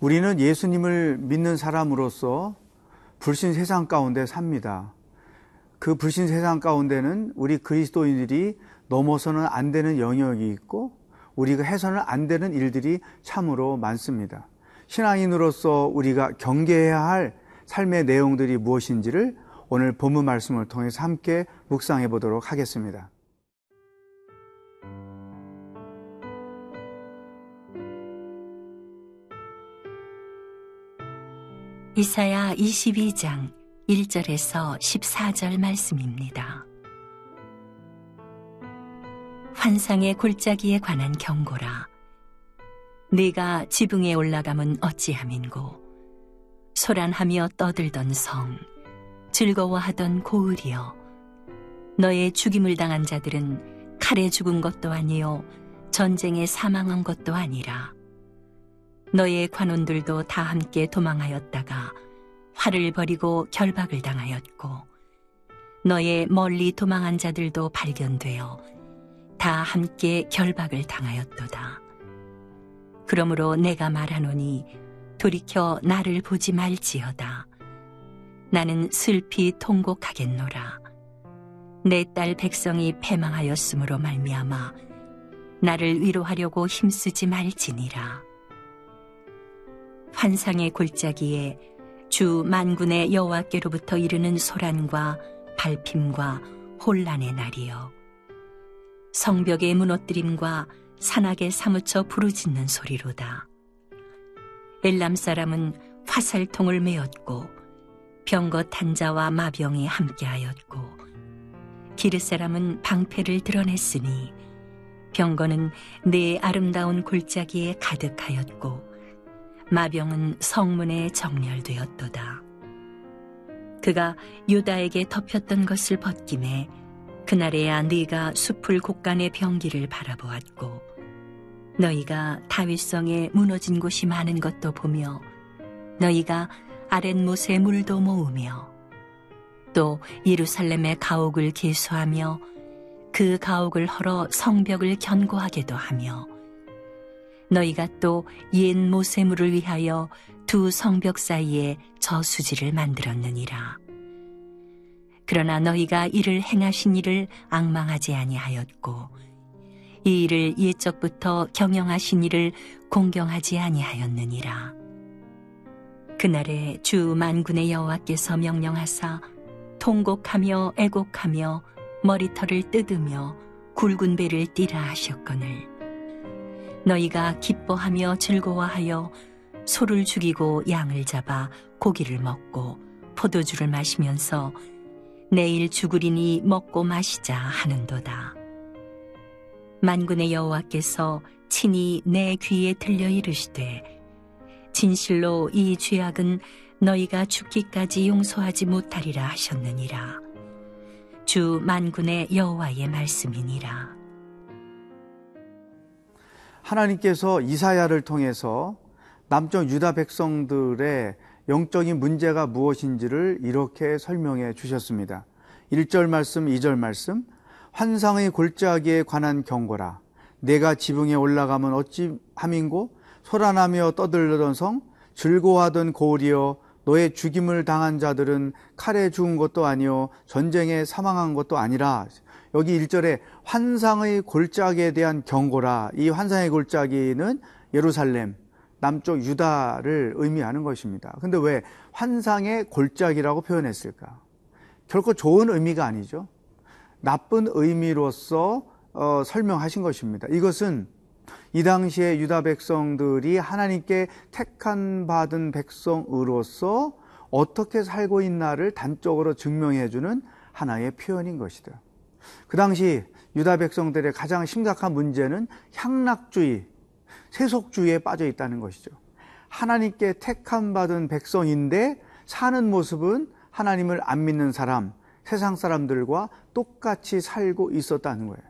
우리는 예수님을 믿는 사람으로서 불신 세상 가운데 삽니다. 그 불신 세상 가운데는 우리 그리스도인들이 넘어서는 안 되는 영역이 있고 우리가 해서는 안 되는 일들이 참으로 많습니다. 신앙인으로서 우리가 경계해야 할 삶의 내용들이 무엇인지를 오늘 본문 말씀을 통해서 함께 묵상해 보도록 하겠습니다. 이사야 22장 1절에서 14절 말씀입니다. 환상의 골짜기에 관한 경고라. 네가 지붕에 올라가면 어찌함인고 소란하며 떠들던 성 즐거워하던 고을이여 너의 죽임을 당한 자들은 칼에 죽은 것도 아니요 전쟁에 사망한 것도 아니라 너의 관원들도 다 함께 도망하였다가 활을 버리고 결박을 당하였고 너의 멀리 도망한 자들도 발견되어 다 함께 결박을 당하였도다. 그러므로 내가 말하노니 돌이켜 나를 보지 말지어다. 나는 슬피 통곡하겠노라. 내 딸 백성이 패망하였으므로 말미암아 나를 위로하려고 힘쓰지 말지니라. 환상의 골짜기에 주 만군의 여호와께로부터 이르는 소란과 발핌과 혼란의 날이여. 성벽의 무너뜨림과 산악에 사무쳐 부르짖는 소리로다. 엘람 사람은 화살통을 메었고 병거 탄자와 마병이 함께하였고 기르 사람은 방패를 드러냈으니 병거는 내 아름다운 골짜기에 가득하였고 마병은 성문에 정렬되었도다. 그가 유다에게 덮였던 것을 벗김에 그날에야 네가 숲을 곳간의 병기를 바라보았고 너희가 다윗성에 무너진 곳이 많은 것도 보며 너희가 아랫못에 물도 모으며 또 예루살렘의 가옥을 개수하며 그 가옥을 헐어 성벽을 견고하게도 하며 너희가 또 옛 모세물을 위하여 두 성벽 사이에 저수지를 만들었느니라. 그러나 너희가 이를 행하신 일을 악망하지 아니하였고 이 일을 옛적부터 경영하신 일을 공경하지 아니하였느니라. 그날에 주 만군의 여호와께서 명령하사 통곡하며 애곡하며 머리털을 뜯으며 굵은 배를 띠라 하셨거늘 너희가 기뻐하며 즐거워하여 소를 죽이고 양을 잡아 고기를 먹고 포도주를 마시면서 내일 죽으리니 먹고 마시자 하는도다. 만군의 여호와께서 친히 내 귀에 들려 이르시되 진실로 이 죄악은 너희가 죽기까지 용서하지 못하리라 하셨느니라. 주 만군의 여호와의 말씀이니라. 하나님께서 이사야를 통해서 남쪽 유다 백성들의 영적인 문제가 무엇인지를 이렇게 설명해 주셨습니다. 1절 말씀, 2절 말씀, 환상의 골짜기에 관한 경고라. 내가 지붕에 올라가면 어찌 함인고 소란하며 떠들던 성, 즐거워하던 고을이여 너의 죽임을 당한 자들은 칼에 죽은 것도 아니요 전쟁에 사망한 것도 아니라 여기 1절에 환상의 골짜기에 대한 경고라. 이 환상의 골짜기는 예루살렘, 남쪽 유다를 의미하는 것입니다. 근데 왜 환상의 골짜기라고 표현했을까? 결코 좋은 의미가 아니죠. 나쁜 의미로서 어, 설명하신 것입니다. 이것은 이 당시에 유다 백성들이 하나님께 택한 받은 백성으로서 어떻게 살고 있나를 단적으로 증명해주는 하나의 표현인 것이다. 그 당시 유다 백성들의 가장 심각한 문제는 향락주의, 세속주의에 빠져 있다는 것이죠. 하나님께 택함 받은 백성인데 사는 모습은 하나님을 안 믿는 사람, 세상 사람들과 똑같이 살고 있었다는 거예요.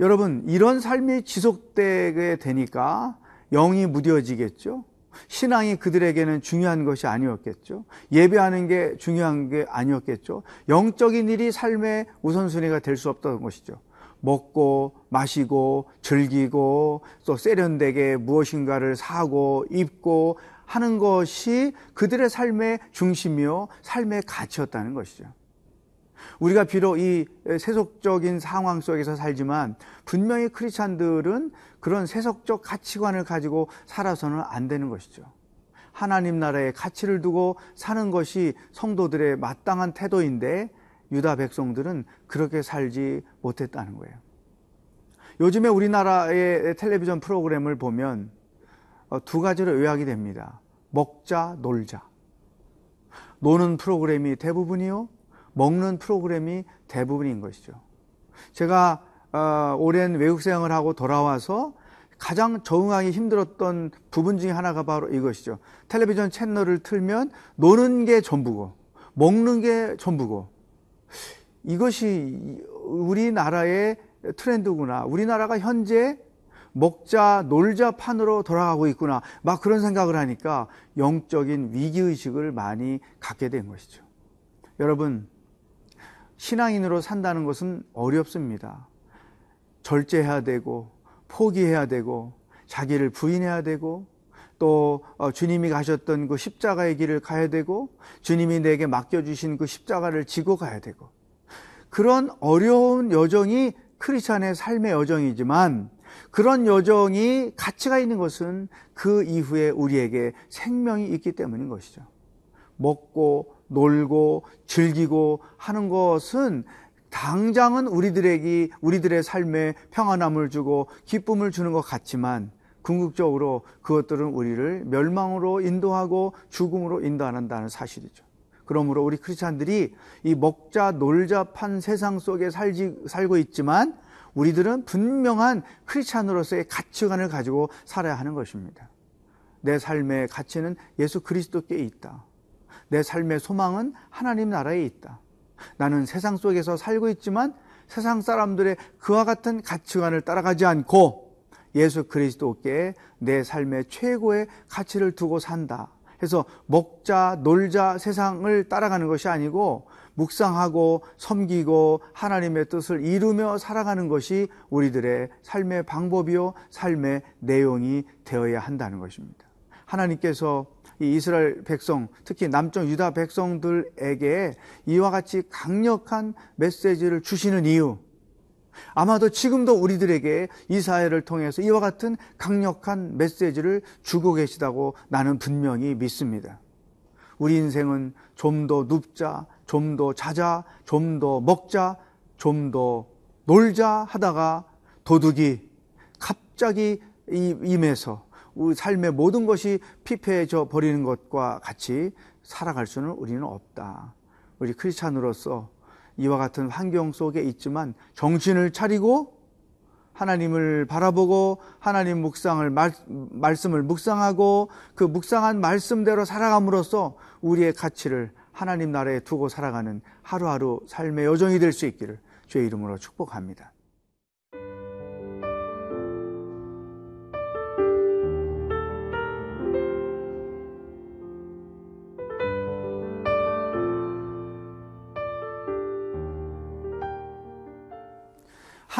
여러분, 이런 삶이 지속되게 되니까 영이 무뎌지겠죠? 신앙이 그들에게는 중요한 것이 아니었겠죠. 예배하는 게 중요한 게 아니었겠죠. 영적인 일이 삶의 우선순위가 될 수 없던 것이죠. 먹고 마시고 즐기고 또 세련되게 무엇인가를 사고 입고 하는 것이 그들의 삶의 중심이요 삶의 가치였다는 것이죠. 우리가 비록 이 세속적인 상황 속에서 살지만 분명히 크리스찬들은 그런 세속적 가치관을 가지고 살아서는 안 되는 것이죠. 하나님 나라의 가치를 두고 사는 것이 성도들의 마땅한 태도인데 유다 백성들은 그렇게 살지 못했다는 거예요. 요즘에 우리나라의 텔레비전 프로그램을 보면 어, 두 가지로 요약이 됩니다. 먹자, 놀자. 노는 프로그램이 대부분이요. 먹는 프로그램이 대부분인 것이죠. 제가 어, 오랜 외국 생활을 하고 돌아와서 가장 적응하기 힘들었던 부분 중에 하나가 바로 이것이죠. 텔레비전 채널을 틀면 노는 게 전부고 먹는 게 전부고 이것이 우리나라의 트렌드구나. 우리나라가 현재 먹자 놀자 판으로 돌아가고 있구나. 막 그런 생각을 하니까 영적인 위기 의식을 많이 갖게 된 것이죠. 여러분 신앙인으로 산다는 것은 어렵습니다. 절제해야 되고 포기해야 되고 자기를 부인해야 되고 또 어, 주님이 가셨던 그 십자가의 길을 가야 되고 주님이 내게 맡겨주신 그 십자가를 지고 가야 되고 그런 어려운 여정이 크리스찬의 삶의 여정이지만 그런 여정이 가치가 있는 것은 그 이후에 우리에게 생명이 있기 때문인 것이죠. 먹고 놀고 즐기고 하는 것은 당장은 우리들에게 우리들의 삶에 평안함을 주고 기쁨을 주는 것 같지만 궁극적으로 그것들은 우리를 멸망으로 인도하고 죽음으로 인도한다는 사실이죠. 그러므로 우리 크리스찬들이 이 먹자 놀자 판 세상 속에 살지, 살고 있지만 우리들은 분명한 크리스찬으로서의 가치관을 가지고 살아야 하는 것입니다. 내 삶의 가치는 예수 그리스도께 있다. 내 삶의 소망은 하나님 나라에 있다. 나는 세상 속에서 살고 있지만 세상 사람들의 그와 같은 가치관을 따라가지 않고 예수 그리스도께 내 삶의 최고의 가치를 두고 산다. 해서 먹자, 놀자, 세상을 따라가는 것이 아니고 묵상하고 섬기고 하나님의 뜻을 이루며 살아가는 것이 우리들의 삶의 방법이요, 삶의 내용이 되어야 한다는 것입니다. 하나님께서 이 이스라엘 백성, 특히 남쪽 유다 백성들에게 이와 같이 강력한 메시지를 주시는 이유, 아마도 지금도 우리들에게 이사회를 통해서 이와 같은 강력한 메시지를 주고 계시다고 나는 분명히 믿습니다. 우리 인생은 좀 더 눕자, 좀 더 자자, 좀 더 먹자, 좀 더 놀자 하다가 도둑이 갑자기 임해서 우리 삶의 모든 것이 피폐해져 버리는 것과 같이 살아갈 수는 우리는 없다. 우리 크리스찬으로서 이와 같은 환경 속에 있지만 정신을 차리고 하나님을 바라보고 하나님 묵상을 말, 말씀을 묵상하고 그 묵상한 말씀대로 살아감으로써 우리의 가치를 하나님 나라에 두고 살아가는 하루하루 삶의 여정이 될 수 있기를 주의 이름으로 축복합니다.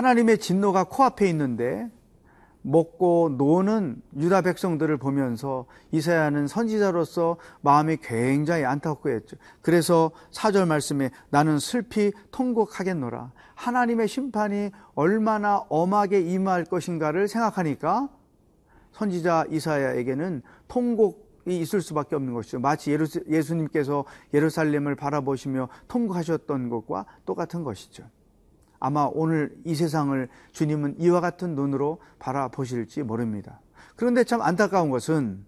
하나님의 진노가 코앞에 있는데 먹고 노는 유다 백성들을 보면서 이사야는 선지자로서 마음이 굉장히 안타깝고했죠. 그래서 사절 말씀에 나는 슬피 통곡하겠노라. 하나님의 심판이 얼마나 엄하게 임할 것인가를 생각하니까 선지자 이사야에게는 통곡이 있을 수밖에 없는 것이죠. 마치 예수님께서 예루살렘을 바라보시며 통곡하셨던 것과 똑같은 것이죠. 아마 오늘 이 세상을 주님은 이와 같은 눈으로 바라보실지 모릅니다. 그런데 참 안타까운 것은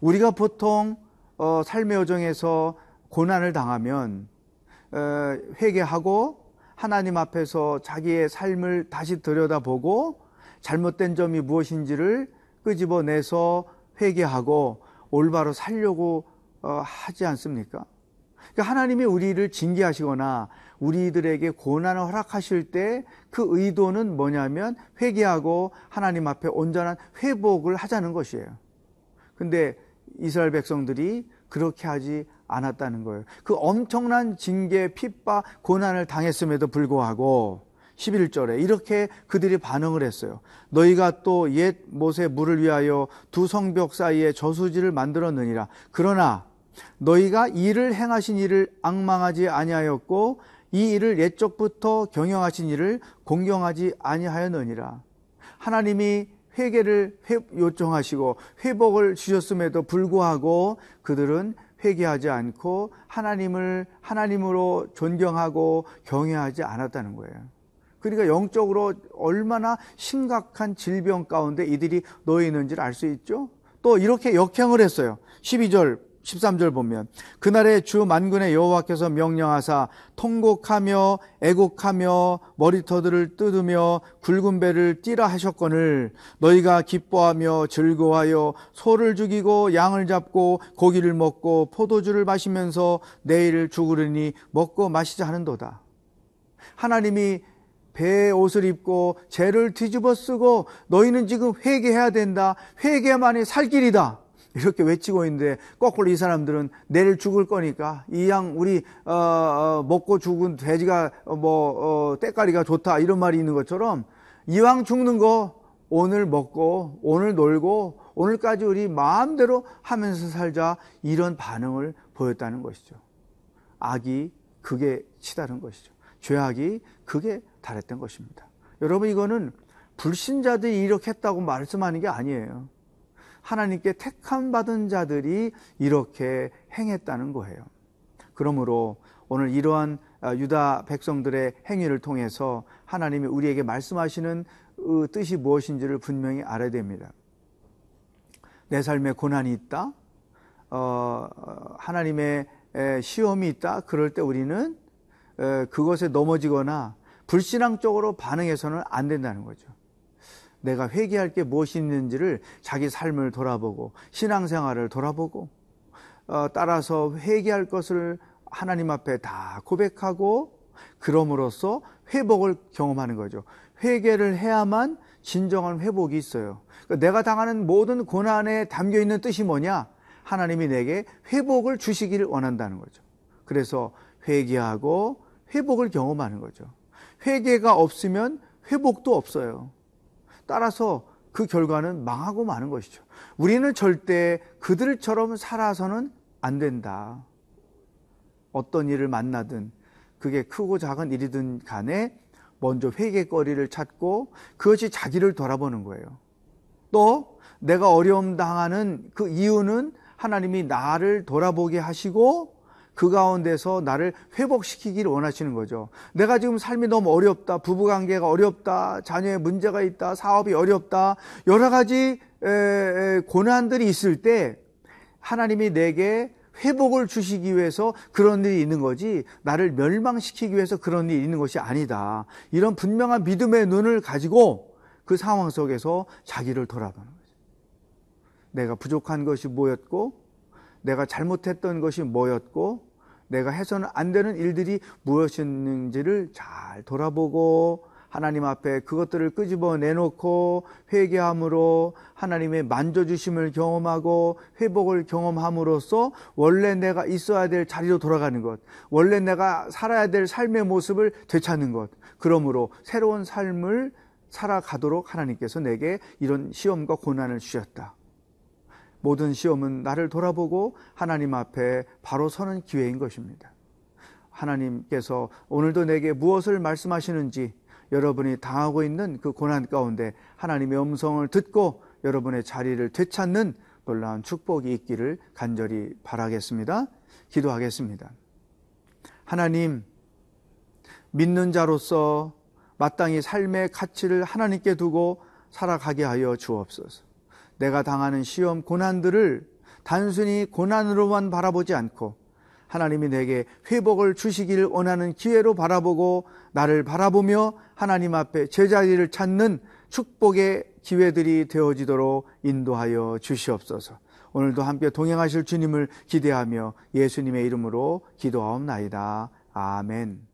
우리가 보통 어, 삶의 여정에서 고난을 당하면 어, 회개하고 하나님 앞에서 자기의 삶을 다시 들여다보고 잘못된 점이 무엇인지를 끄집어내서 회개하고 올바로 살려고 어, 하지 않습니까? 그러니까 하나님이 우리를 징계하시거나 우리들에게 고난을 허락하실 때 그 의도는 뭐냐면 회개하고 하나님 앞에 온전한 회복을 하자는 것이에요. 근데 이스라엘 백성들이 그렇게 하지 않았다는 거예요. 그 엄청난 징계, 핍박, 고난을 당했음에도 불구하고 11절에 이렇게 그들이 반응을 했어요. 너희가 또옛 못의 물을 위하여 두 성벽 사이에 저수지를 만들었느니라. 그러나 너희가 이를 행하신 일을 악망하지 아니하였고 이 일을 옛적부터 경영하신 일을 공경하지 아니하였느니라. 하나님이 회개를 요청하시고 회복을 주셨음에도 불구하고 그들은 회개하지 않고 하나님을 하나님으로 존경하고 경외하지 않았다는 거예요. 그러니까 영적으로 얼마나 심각한 질병 가운데 이들이 놓여 있는지를 알 수 있죠. 또 이렇게 역행을 했어요. 12절 13절 보면 그날에 주 만군의 여호와께서 명령하사 통곡하며 애곡하며 머리터들을 뜯으며 굵은 배를 띠라 하셨거늘 너희가 기뻐하며 즐거워하여 소를 죽이고 양을 잡고 고기를 먹고 포도주를 마시면서 내일 죽으리니 먹고 마시자 하는도다. 하나님이 배에 옷을 입고 죄를 뒤집어 쓰고 너희는 지금 회개해야 된다. 회개만이 살 길이다. 이렇게 외치고 있는데 거꾸로 이 사람들은 내일 죽을 거니까 이 양 우리 어, 어, 먹고 죽은 돼지가 뭐 어, 때깔이가 좋다 이런 말이 있는 것처럼 이왕 죽는 거 오늘 먹고 오늘 놀고 오늘까지 우리 마음대로 하면서 살자 이런 반응을 보였다는 것이죠. 악이 그게 치다른 것이죠. 죄악이 그게 달했던 것입니다. 여러분 이거는 불신자들이 이렇게 했다고 말씀하는 게 아니에요. 하나님께 택함 받은 자들이 이렇게 행했다는 거예요. 그러므로 오늘 이러한 아, 유다 백성들의 행위를 통해서 하나님이 우리에게 말씀하시는 그 뜻이 무엇인지를 분명히 알아야 됩니다. 내 삶에 고난이 있다, 어, 하나님의 시험이 있다. 그럴 때 우리는 그것에 넘어지거나 불신앙적으로 반응해서는 안 된다는 거죠. 내가 회개할 게 무엇이 있는지를 자기 삶을 돌아보고 신앙생활을 돌아보고 어, 따라서 회개할 것을 하나님 앞에 다 고백하고 그럼으로써 회복을 경험하는 거죠. 회개를 해야만 진정한 회복이 있어요. 그러니까 내가 당하는 모든 고난에 담겨 있는 뜻이 뭐냐? 하나님이 내게 회복을 주시기를 원한다는 거죠. 그래서 회개하고 회복을 경험하는 거죠. 회개가 없으면 회복도 없어요. 따라서 그 결과는 망하고 마는 것이죠. 우리는 절대 그들처럼 살아서는 안 된다. 어떤 일을 만나든 그게 크고 작은 일이든 간에 먼저 회개거리를 찾고 그것이 자기를 돌아보는 거예요. 또 내가 어려움 당하는 그 이유는 하나님이 나를 돌아보게 하시고 그 가운데서 나를 회복시키기를 원하시는 거죠. 내가 지금 삶이 너무 어렵다. 부부 관계가 어렵다. 자녀의 문제가 있다. 사업이 어렵다. 여러 가지 고난들이 있을 때 하나님이 내게 회복을 주시기 위해서 그런 일이 있는 거지 나를 멸망시키기 위해서 그런 일이 있는 것이 아니다. 이런 분명한 믿음의 눈을 가지고 그 상황 속에서 자기를 돌아보는 거죠. 내가 부족한 것이 뭐였고 내가 잘못했던 것이 뭐였고 내가 해서는 안 되는 일들이 무엇이었는지를 잘 돌아보고 하나님 앞에 그것들을 끄집어 내놓고 회개함으로 하나님의 만져주심을 경험하고 회복을 경험함으로써 원래 내가 있어야 될 자리로 돌아가는 것, 원래 내가 살아야 될 삶의 모습을 되찾는 것, 그러므로 새로운 삶을 살아가도록 하나님께서 내게 이런 시험과 고난을 주셨다. 모든 시험은 나를 돌아보고 하나님 앞에 바로 서는 기회인 것입니다. 하나님께서 오늘도 내게 무엇을 말씀하시는지 여러분이 당하고 있는 그 고난 가운데 하나님의 음성을 듣고 여러분의 자리를 되찾는 놀라운 축복이 있기를 간절히 바라겠습니다. 기도하겠습니다. 하나님, 믿는 자로서 마땅히 삶의 가치를 하나님께 두고 살아가게 하여 주옵소서. 내가 당하는 시험, 고난들을 단순히 고난으로만 바라보지 않고 하나님이 내게 회복을 주시기를 원하는 기회로 바라보고 나를 바라보며 하나님 앞에 제자리를 찾는 축복의 기회들이 되어지도록 인도하여 주시옵소서. 오늘도 함께 동행하실 주님을 기대하며 예수님의 이름으로 기도하옵나이다. 아멘.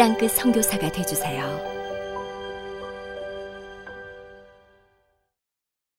땅끝 선교사가 되주세요.